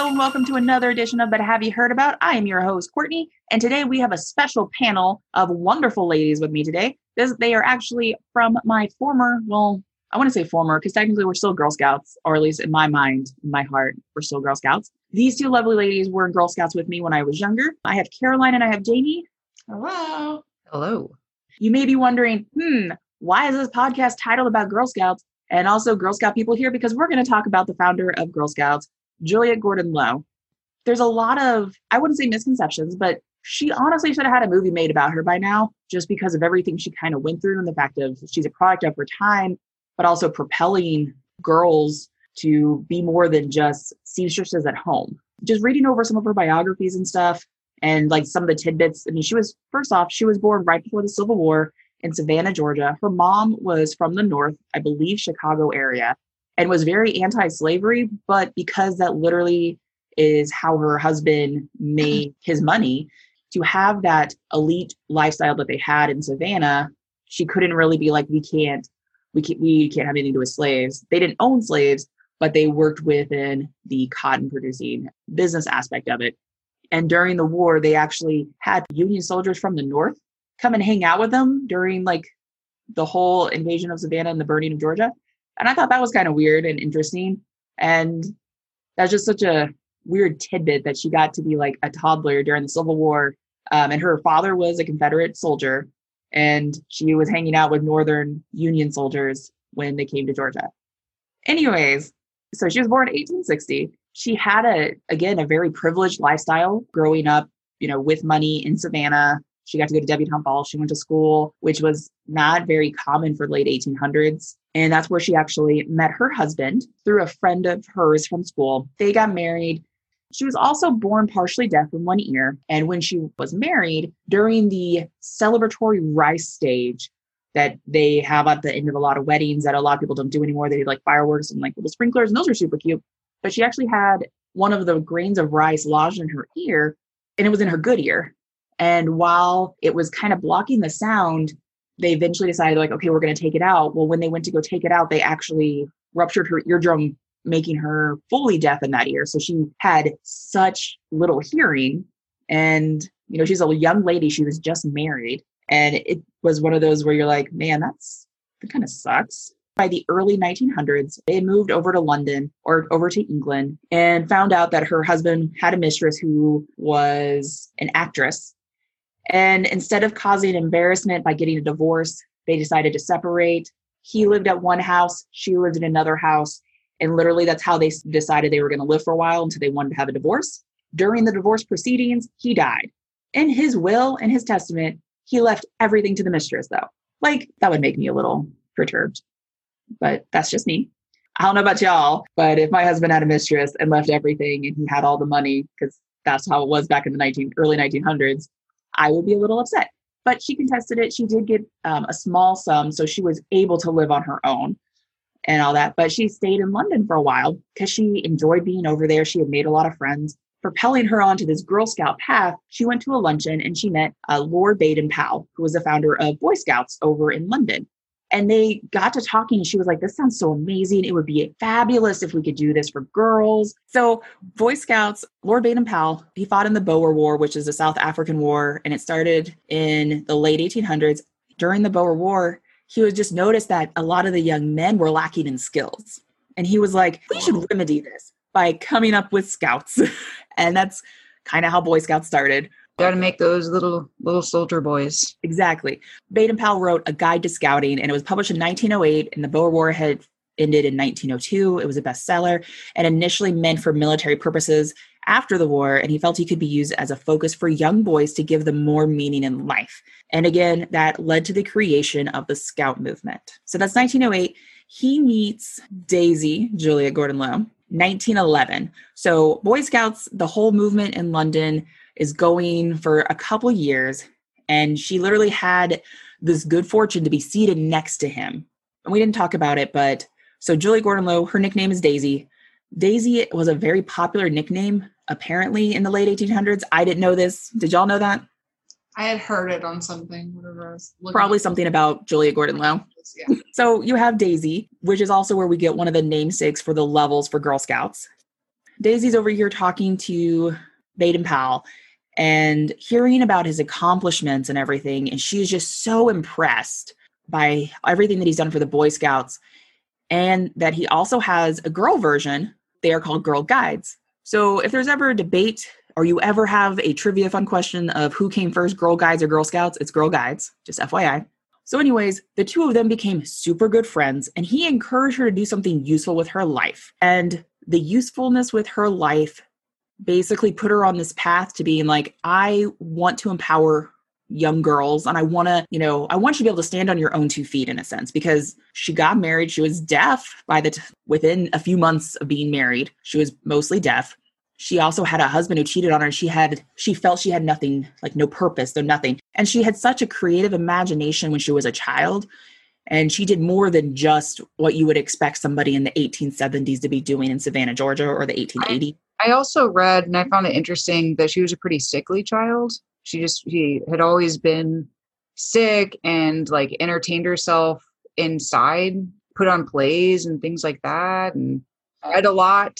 Hello and welcome to another edition of But Have You Heard About? I am your host, Courtney, and today we have a special panel of wonderful ladies with me today. This, they are actually from my former, well, I want to say former, because technically we're still Girl Scouts, or at least in my mind, in my heart, we're still Girl Scouts. These two lovely ladies were Girl Scouts with me when I was younger. I have Caroline and I have Jamie. Hello. Hello. You may be wondering, hmm, why is this podcast titled about Girl Scouts and also Girl Scout people here? Because we're going to talk about the founder of Girl Scouts, Juliette Gordon Low. There's a lot of, I wouldn't say misconceptions, but she honestly should have had a movie made about her by now, just because of everything she kind of went through and the fact of she's a product of her time, but also propelling girls to be more than just seamstresses at home. Just reading over some of her biographies and stuff, and like some of the tidbits. I mean, she was, first off, she was born right before the Civil War in Savannah, Georgia. Her mom was from the North, I believe Chicago area, and was very anti slavery. But because that literally is how her husband made his money, to have that elite lifestyle that they had in Savannah, she couldn't really be like, we can't, we can't, we can't have anything to do with slaves. They didn't own slaves, but they worked within the cotton producing business aspect of it. And during the war, they actually had Union soldiers from the North come and hang out with them during like the whole invasion of Savannah and the burning of Georgia. And I thought that was kind of weird and interesting. And that's just such a weird tidbit that she got to be like a toddler during the Civil War. Um, and her father was a Confederate soldier, and she was hanging out with Northern Union soldiers when they came to Georgia. Anyways, so she was born in 1860. She had a, again, a very privileged lifestyle growing up, you know, with money in Savannah. She got to go to debutante ball. She went to school, which was not very common for late 1800s. And that's where she actually met her husband through a friend of hers from school. They got married. She was also born partially deaf in one ear. And when she was married, during the celebratory rice stage that they have at the end of a lot of weddings that a lot of people don't do anymore, they do like fireworks and like little sprinklers, and those are super cute. But she actually had one of the grains of rice lodged in her ear, and it was in her good ear. And while it was kind of blocking the sound, they eventually decided, like, okay, we're going to take it out. Well, when they went to go take it out, they actually ruptured her eardrum making her fully deaf in that ear. So she had such little hearing. And, you know, she's a young lady. She was just married. And it was one of those where you're like, man, that's that kind of sucks. By the early 1900s, they moved over to London or over to England and found out that her husband had a mistress who was an actress. And instead of causing embarrassment by getting a divorce, they decided to separate. He lived at one house, she lived in another house and literally, that's how they decided they were going to live for a while until they wanted to have a divorce. During the divorce proceedings, he died. In his will and his testament, he left everything to the mistress, though. Like, that would make me a little perturbed. But that's just me. I don't know about y'all, but if my husband had a mistress and left everything and he had all the money, because that's how it was back in the 19, early 1900s, I would be a little upset. But she contested it. She did get um, a small sum, so she was able to live on her own and all that. But she stayed in London for a while because she enjoyed being over there. She had made a lot of friends. Propelling her onto this Girl Scout path, she went to a luncheon and she met uh, Lord Baden Powell, who was the founder of Boy Scouts over in London. And they got to talking, and she was like, This sounds so amazing. It would be fabulous if we could do this for girls. So, Boy Scouts, Lord Baden Powell, he fought in the Boer War, which is a South African war, and it started in the late 1800s. During the Boer War, he was just noticed that a lot of the young men were lacking in skills. And he was like, we should remedy this by coming up with scouts. and that's kind of how Boy Scouts started. Got to make those little little soldier boys. Exactly. Baden Powell wrote a guide to scouting, and it was published in 1908. And the Boer War had ended in 1902. It was a bestseller and initially meant for military purposes after the war, and he felt he could be used as a focus for young boys to give them more meaning in life. And again, that led to the creation of the Scout movement. So that's 1908. He meets Daisy, Julia Gordon Low, 1911. So Boy Scouts, the whole movement in London is going for a couple years, and she literally had this good fortune to be seated next to him. And we didn't talk about it, but so Julie Gordon Low, her nickname is Daisy. Daisy was a very popular nickname apparently in the late 1800s. I didn't know this. Did y'all know that? I had heard it on something, whatever. Probably something about Julia Gordon Yeah. so you have Daisy, which is also where we get one of the namesakes for the levels for Girl Scouts. Daisy's over here talking to Baden Powell and hearing about his accomplishments and everything. And she's just so impressed by everything that he's done for the Boy Scouts and that he also has a girl version. They are called Girl Guides. So if there's ever a debate or you ever have a trivia fun question of who came first, Girl Guides or Girl Scouts, it's Girl Guides, just FYI. So, anyways, the two of them became super good friends, and he encouraged her to do something useful with her life. And the usefulness with her life basically put her on this path to being like, I want to empower young girls and I want to, you know, I want you to be able to stand on your own two feet in a sense because she got married, she was deaf by the t- within a few months of being married. She was mostly deaf. She also had a husband who cheated on her and she had she felt she had nothing, like no purpose, no nothing. And she had such a creative imagination when she was a child and she did more than just what you would expect somebody in the 1870s to be doing in Savannah, Georgia or the 1880s. I also read and I found it interesting that she was a pretty sickly child. She just she had always been sick and like entertained herself inside, put on plays and things like that and read a lot.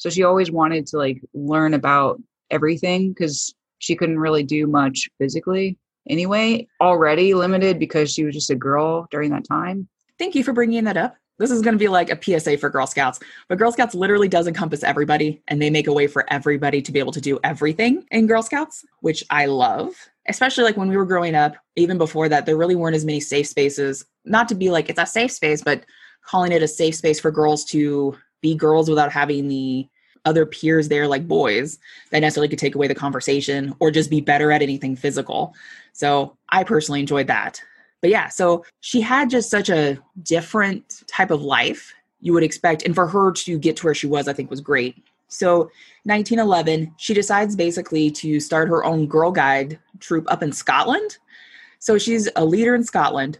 So she always wanted to like learn about everything because she couldn't really do much physically anyway, already limited because she was just a girl during that time. Thank you for bringing that up. This is going to be like a PSA for Girl Scouts, but Girl Scouts literally does encompass everybody and they make a way for everybody to be able to do everything in Girl Scouts, which I love. Especially like when we were growing up, even before that, there really weren't as many safe spaces. Not to be like it's a safe space, but calling it a safe space for girls to be girls without having the other peers there like boys that necessarily could take away the conversation or just be better at anything physical. So I personally enjoyed that. But yeah, so she had just such a different type of life you would expect. And for her to get to where she was, I think was great. So 1911, she decides basically to start her own Girl Guide troop up in Scotland. So she's a leader in Scotland.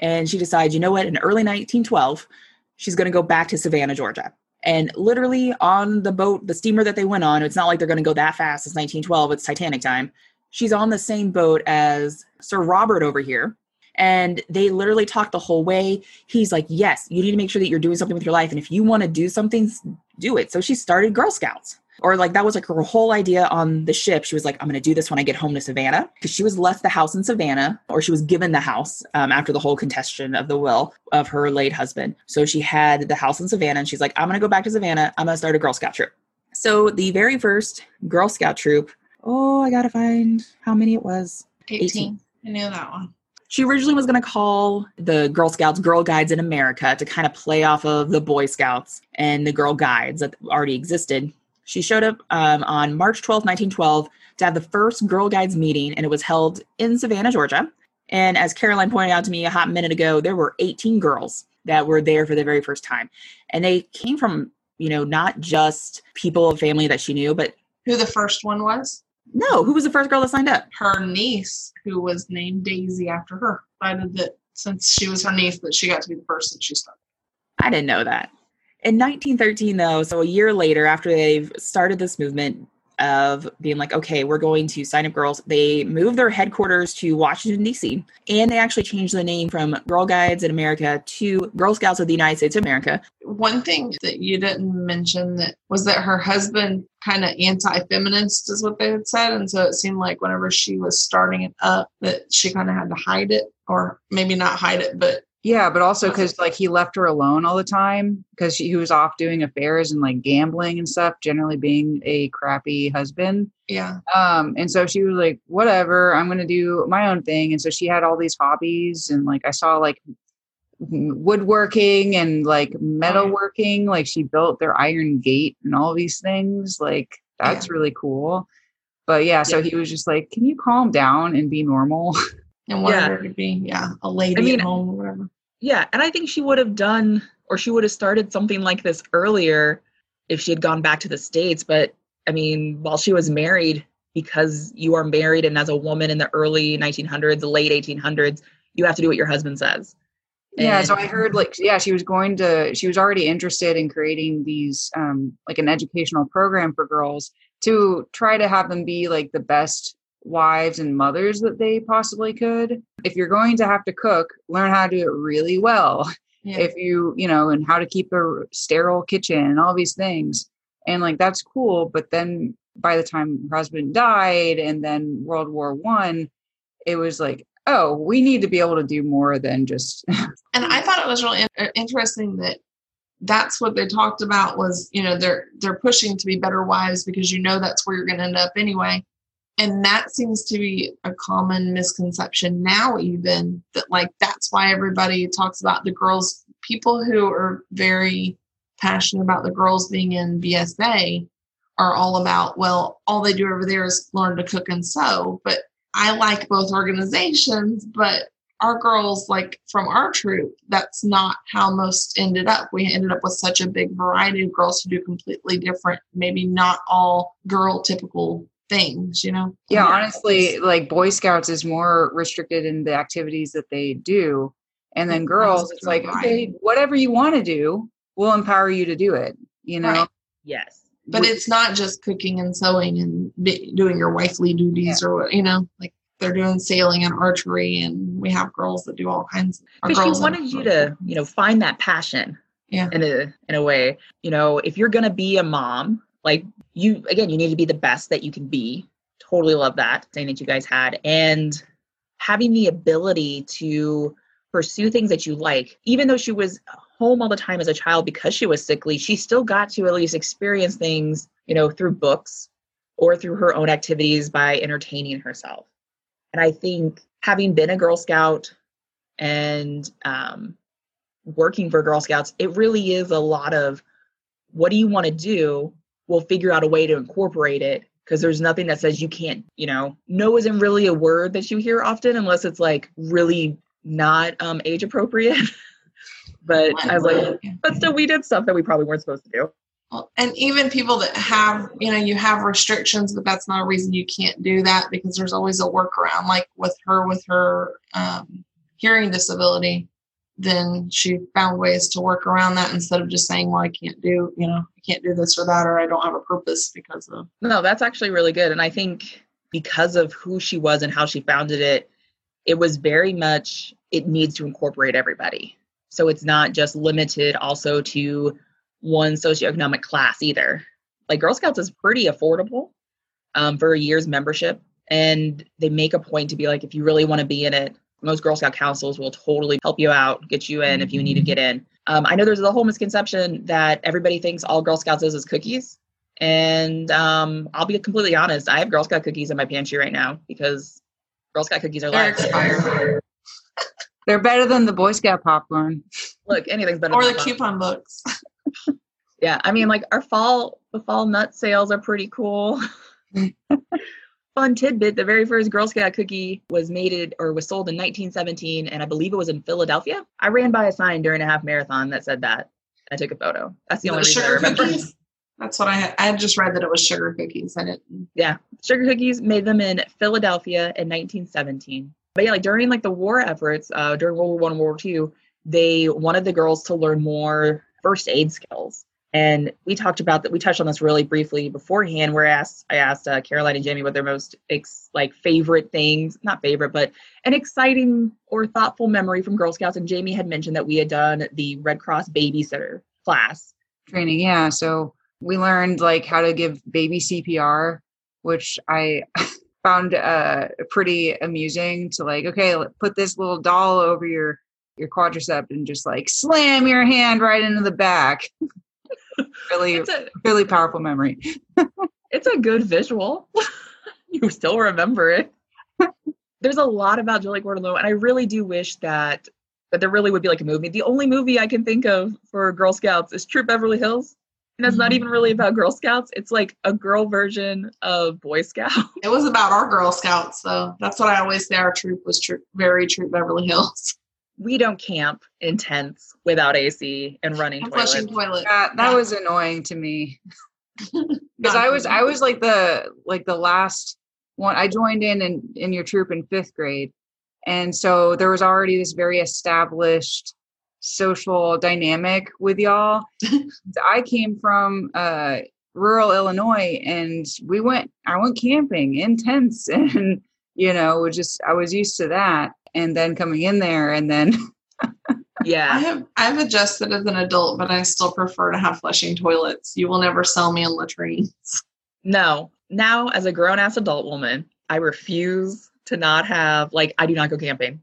And she decides, you know what, in early 1912, she's going to go back to Savannah, Georgia. And literally on the boat, the steamer that they went on, it's not like they're going to go that fast. It's 1912, it's Titanic time. She's on the same boat as Sir Robert over here. And they literally talk the whole way. He's like, Yes, you need to make sure that you're doing something with your life. And if you want to do something, do it. So she started Girl Scouts. Or like that was like her whole idea on the ship. She was like, I'm going to do this when I get home to Savannah because she was left the house in Savannah, or she was given the house um, after the whole contestation of the will of her late husband. So she had the house in Savannah, and she's like, I'm going to go back to Savannah. I'm going to start a Girl Scout troop. So the very first Girl Scout troop. Oh, I gotta find how many it was. 18. 18. I knew that one. She originally was going to call the Girl Scouts Girl Guides in America to kind of play off of the Boy Scouts and the Girl Guides that already existed. She showed up um, on March 12, 1912, to have the first Girl Guides meeting, and it was held in Savannah, Georgia. And as Caroline pointed out to me a hot minute ago, there were 18 girls that were there for the very first time. And they came from, you know, not just people of family that she knew, but Who the first one was? no, who was the first girl that signed up? Her niece, who was named Daisy after her. Decided that since she was her niece, that she got to be the first that she started. I didn't know that. In 1913, though, so a year later, after they've started this movement of being like, okay, we're going to sign up girls, they moved their headquarters to Washington, D.C., and they actually changed the name from Girl Guides in America to Girl Scouts of the United States of America. One thing that you didn't mention that was that her husband kind of anti-feminist is what they had said, and so it seemed like whenever she was starting it up, that she kind of had to hide it, or maybe not hide it, but Yeah, but also because like he left her alone all the time because he was off doing affairs and like gambling and stuff, generally being a crappy husband. yeah, Um, and so she was like, whatever, I'm gonna do my own thing. And so she had all these hobbies, and like I saw like woodworking and like metalworking. Like she built their iron gate and all these things. Like that's really cool. But yeah, so Yeah. he was just like, "Can you calm down and be normal?" and wanted Yeah. her to be yeah a lady I mean- at home or whatever. Yeah, and I think she would have done or she would have started something like this earlier if she had gone back to the States. But I mean, while she was married, because you are married and as a woman in the early 1900s, the late 1800s, you have to do what your husband says. Yeah, so I heard like yeah, she was going to she was already interested in creating these um like an educational program for girls to try to have them be like the best wives and mothers that they possibly could. If you're going to have to cook, learn how to do it really well. Yeah. If you, you know, and how to keep a sterile kitchen and all these things. and like that's cool but then by the time her husband died and then world war one it was like oh we need to be able to do more than just and i thought it was really in- uh, interesting that that's what they talked about was you know they're they're pushing to be better wives because you know that's where you're going to end up anyway and that seems to be a common misconception now even that like that's why everybody talks about the girls people who are very passionate about the girls being in bsa are all about well all they do over there is learn to cook and sew. But i like both organizations but our girls like from our troop that's not how most ended up. We ended up with such a big variety of girls who do completely different maybe not all girl typical things you know? Yeah honestly like boy scouts is more restricted in the activities that they do and then girls it's like okay whatever you want to do we'll empower you to do it you know? Right. yes. But it's not just cooking and sewing and doing your wifely duties yeah. or you know like they're doing sailing and archery and we have girls that do all kinds because she wanted you to you know find that passion yeah. in a in a way you know? If you're gonna be a mom like you again you need to be the best that you can be. Totally love that saying that you guys had. And having the ability to pursue things that you like even though she was home all the time as a child because she was sickly she still got to at least experience things you know through books or through her own activities by entertaining herself. And i think having been a girl scout and um, working for girl scouts it really is a lot of what do you want to do we'll figure out a way to incorporate it because there's nothing that says you can't, you know, no isn't really a word that you hear often unless it's like really not um, age appropriate. but I was like, but still, we did stuff that we probably weren't supposed to do. Well, and even people that have, you know, you have restrictions, but that's not a reason you can't do that because there's always a workaround. Like with her, with her um, hearing disability, then she found ways to work around that instead of just saying, well, I can't do, you know, I can't do this or that, or I don't have a purpose because of. No, that's actually really good. And I think because of who she was and how she founded it, it was very much, it needs to incorporate everybody. So it's not just limited also to one socioeconomic class either. Like Girl Scouts is pretty affordable um, for a year's membership. And they make a point to be like, if you really want to be in it, most Girl Scout councils will totally help you out, get you in if you need to get in. Um, I know there's a whole misconception that everybody thinks all Girl Scouts is is cookies. And um, I'll be completely honest, I have Girl Scout cookies in my pantry right now because Girl Scout cookies are They're expired. They're better than the Boy Scout popcorn. Look, anything's better. Or the coupon books. yeah, I mean, like our fall, the fall nut sales are pretty cool. fun tidbit the very first girl scout cookie was made or was sold in 1917 and i believe it was in philadelphia. I ran by a sign during a half marathon that said that. I took a photo. That's the only reason i remember. cookies? that's what i had i had just read that it was sugar cookies. And it yeah sugar cookies made them in philadelphia in 1917 but yeah like during like the war efforts uh, during world war one world war two they wanted the girls to learn more first aid skills and we talked about that. We touched on this really briefly beforehand. Where I asked, I asked uh, Caroline and Jamie what their most ex, like favorite things, not favorite, but an exciting or thoughtful memory from Girl Scouts. And Jamie had mentioned that we had done the Red Cross babysitter class training. Yeah, so we learned like how to give baby CPR, which I found uh, pretty amusing. To like, okay, put this little doll over your your quadricep and just like slam your hand right into the back. really, a, really powerful memory. it's a good visual. you still remember it. There's a lot about Julie Gordon and I really do wish that that there really would be like a movie. The only movie I can think of for Girl Scouts is Troop Beverly Hills. And that's not mm-hmm. even really about Girl Scouts. It's like a girl version of Boy Scout. It was about our Girl Scouts, though. That's what I always say. Our troop was troop, very Troop Beverly Hills we don't camp in tents without AC and running and toilets. toilet. That, that yeah. was annoying to me because I was I was like the like the last one. I joined in in in your troop in fifth grade, and so there was already this very established social dynamic with y'all. I came from uh, rural Illinois, and we went. I went camping in tents, and you know, was just I was used to that and then coming in there and then yeah I Yeah. have I've adjusted as an adult, but I still prefer to have flushing toilets. You will never sell me a latrine. No. Now, as a grown ass adult woman, I refuse to not have, like, I do not go camping.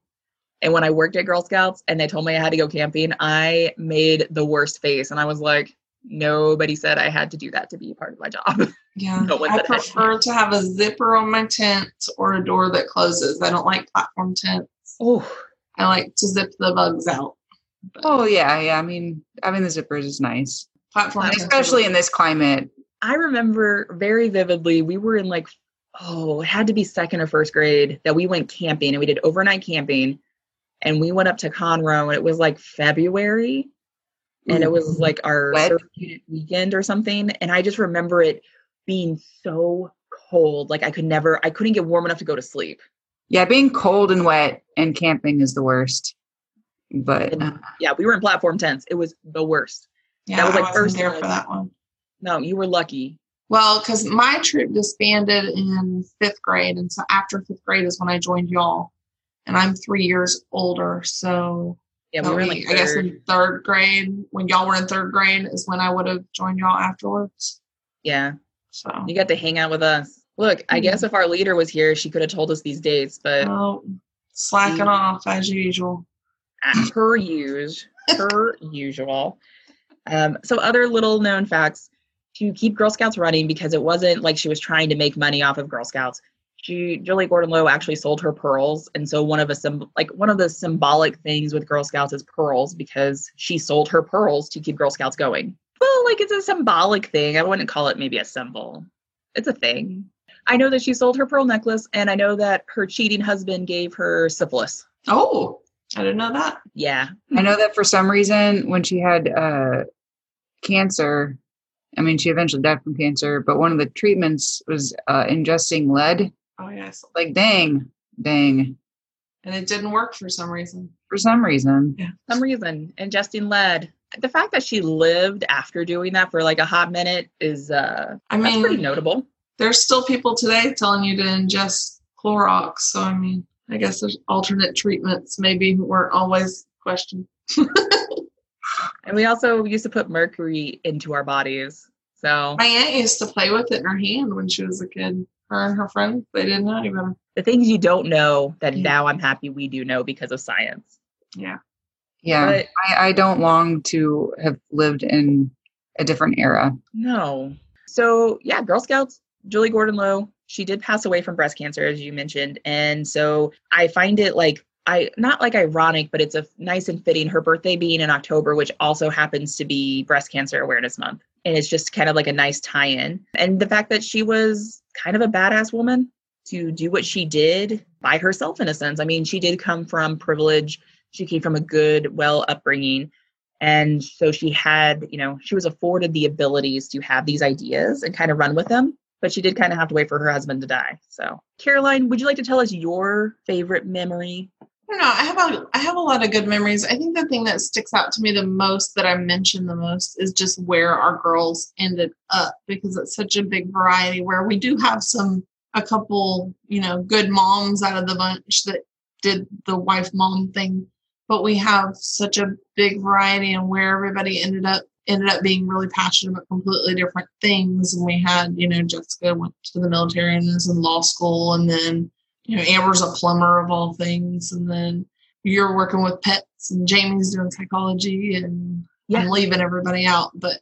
And when I worked at Girl Scouts and they told me I had to go camping, I made the worst face. And I was like, nobody said I had to do that to be part of my job. Yeah. No I said that. prefer to have a zipper on my tent or a door that closes. I don't like platform tents. Oh, I like to zip the bugs out. But Oh yeah, yeah. I mean, having the zippers is nice, platform especially in this climate. I remember very vividly, we were in like, oh, it had to be second or first grade that we went camping and we did overnight camping. And we went up to Conroe and it was like February. And it was mm-hmm. like our weekend or something. And I just remember it being so cold. Like I could never, I couldn't get warm enough to go to sleep. Yeah, being cold and wet and camping is the worst. But And uh, yeah, we were in platform tents. It was the worst. Yeah, that was, like, I wasn't first there for that one. No, you were lucky. Well, because my troop disbanded in fifth grade, and so after fifth grade is when I joined y'all, and I'm three years older. So Yeah, we were like I guess in third grade when y'all were in third grade is when I would have joined y'all afterwards. yeah, So you got to hang out with us. Look, I Mhm. guess if our leader was here, she could have told us these dates, but well, slacking Mm. off as usual. at per use, per usual. Um, so other little known facts to keep Girl Scouts running because it wasn't like she was trying to make money off of Girl Scouts. She Julie Gordon Low actually sold her pearls, and so one of the sym- like one of the symbolic things with Girl Scouts is pearls because she sold her pearls to keep Girl Scouts going. Well, like it's a symbolic thing. I wouldn't call it maybe a symbol. It's a thing. I know that she sold her pearl necklace, and I know that her cheating husband gave her syphilis. Oh, I didn't know that. Yeah, I know that for some reason when she had uh, cancer, I mean, she eventually died from cancer, but one of the treatments was uh, ingesting lead. Oh yes, Like, dang, dang, and it didn't work for some reason. for some reason. Yeah. some reason ingesting lead the fact that she lived after doing that for like a hot minute is uh I that's mean, pretty notable there's still people today telling you to ingest Clorox. So I mean, I guess there's alternate treatments. Maybe weren't always questioned. and we also used to put mercury into our bodies so My aunt used to play with it in her hand when she was a kid. Her and her friends, they didn't know any better. the things you don't know that Yeah. now i'm happy we do know because of science Yeah. Yeah, but I, I don't long to have lived in a different era. no so yeah girl scouts julie gordon low she did pass away from breast cancer as you mentioned and so i find it like I not like ironic, but it's a nice and fitting her birthday being in October, which also happens to be breast cancer awareness month. And it's just kind of like a nice tie-in. And the fact that she was kind of a badass woman to do what she did by herself in a sense. I mean, she did come from privilege. She came from a good, well upbringing. And so she had, you know, she was afforded the abilities to have these ideas and kind of run with them but she did kind of have to wait for her husband to die. So, Caroline, would you like to tell us your favorite memory? I don't know. I have a I have a lot of good memories. I think the thing that sticks out to me the most that I mention the most is just where our girls ended up because it's such a big variety where we do have some a couple, you know, good moms out of the bunch that did the wife mom thing, but we have such a big variety and where everybody ended up ended up being really passionate about completely different things. And we had, you know, Jessica went to the military and is in law school and then you know, Amber's a plumber of all things, and then you're working with pets, and Jamie's doing psychology, and Yeah. I'm leaving everybody out. But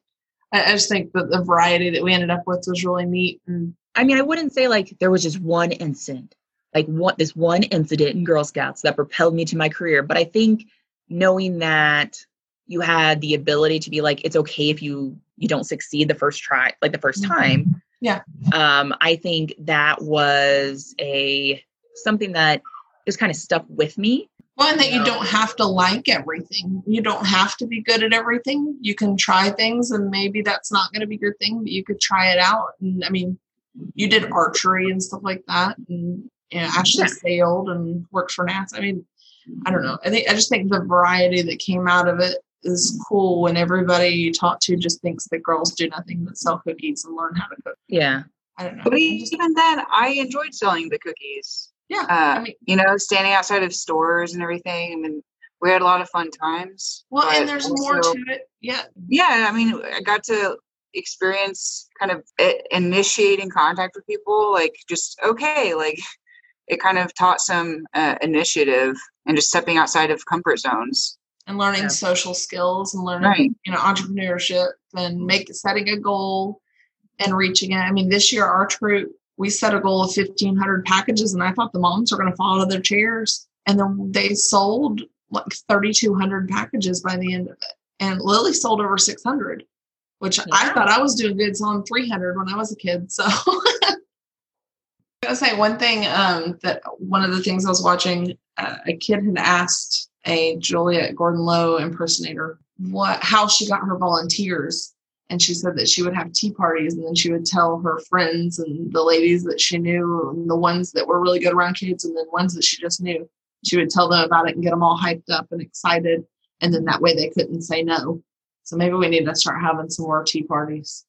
I, I just think that the variety that we ended up with was really neat. And I mean, I wouldn't say like there was just one incident, like what this one incident in Girl Scouts that propelled me to my career. But I think knowing that you had the ability to be like, it's okay if you you don't succeed the first try, like the 1st Mhm. time. Yeah. Um, I think that was a something that just kind of stuck with me. one that you don't have to like everything. You don't have to be good at everything. You can try things, and maybe that's not going to be your thing, but you could try it out. And I mean, you did archery and stuff like that, and you know, Ashley Yeah. sailed and worked for NASA. I mean, I don't know. I think I just think the variety that came out of it is cool when everybody you talk to just thinks that girls do nothing but sell cookies and learn how to cook. Yeah. I don't know. But even then, I enjoyed selling the cookies. yeah, Uh, I mean, you know, standing outside of stores and everything. I mean, we had a lot of fun times. Well, and there's more to it. Yeah. yeah i mean i got to experience kind of initiating contact with people like just okay like it kind of taught some uh, initiative and just stepping outside of comfort zones And learning Yeah. social skills and learning, right you know, entrepreneurship and make setting a goal and reaching it. I mean, this year our troop, we set a goal of fifteen hundred packages and I thought the moms were gonna fall out of their chairs. And then they sold like thirty two hundred packages by the end of it. And Lily sold over six hundred, which I thought I was doing good selling three hundred when I was a kid. So I'm gonna say one thing um, that one of the things I was watching, uh, a kid had asked a Juliette Gordon Low impersonator what how she got her volunteers, and she said that she would have tea parties and then she would tell her friends and the ladies that she knew, and the ones that were really good around kids, and then ones that she just knew. She would tell them about it and get them all hyped up and excited, and then that way they couldn't say no. So maybe we need to start having some more tea parties.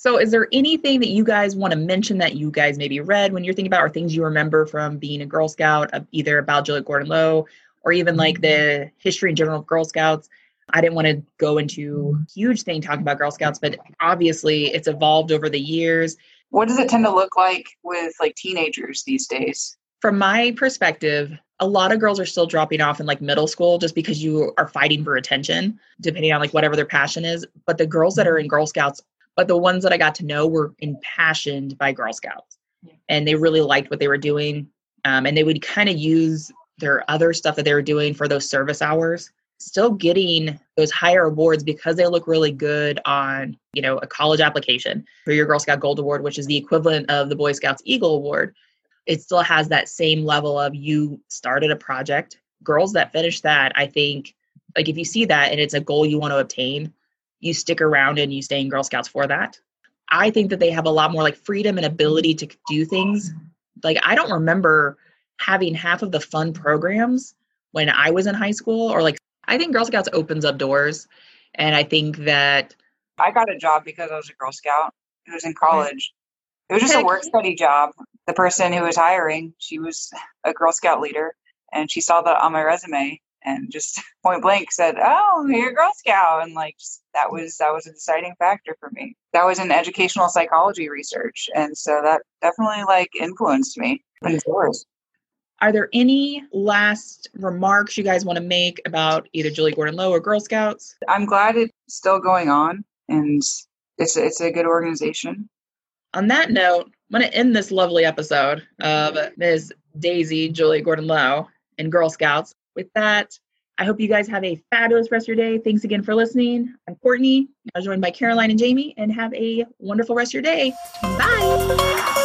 So, is there anything that you guys want to mention that you guys maybe read when you're thinking about, or things you remember from being a Girl Scout, either about Juliette Gordon Low or even like the history in general of Girl Scouts? I didn't want to go into huge thing talking about Girl Scouts, but obviously it's evolved over the years. what does it tend to look like with like teenagers these days From my perspective, a lot of girls are still dropping off in like middle school just because you are fighting for attention, depending on like whatever their passion is. But the girls that are in Girl Scouts, but the ones that I got to know were impassioned by Girl Scouts and they really liked what they were doing. Um, and they would kind of use their other stuff that they were doing for those service hours, still getting those higher awards because they look really good on, you know, a college application for your Girl Scout Gold Award, which is the equivalent of the Boy Scouts Eagle Award it still has that same level of you started a project. Girls that finish that, I think, like if you see that and it's a goal you want to obtain, you stick around and you stay in Girl Scouts for that. I think that they have a lot more like freedom and ability to do things. Like I don't remember having half of the fun programs when I was in high school or like I think Girl Scouts opens up doors and I think that i got a job because i was a girl scout. It was in college. It was just a work study job. The person who was hiring she was a girl scout leader and she saw that on my resume and just point blank said oh you're a girl scout. And like just, that was that was a deciding factor for me. That was in educational psychology research and so that definitely like influenced me. Opened doors Are there any last remarks you guys want to make about either Julie Gordon Low or Girl Scouts? i'm glad it's still going on and it's it's a good organization On that note, I'm going to end this lovely episode of Ms. Daisy Julie Gordon Low and Girl Scouts. With that, I hope you guys have a fabulous rest of your day. Thanks again for listening. I'm Courtney. Was joined by Caroline and Jamie, and have a wonderful rest of your day. Bye.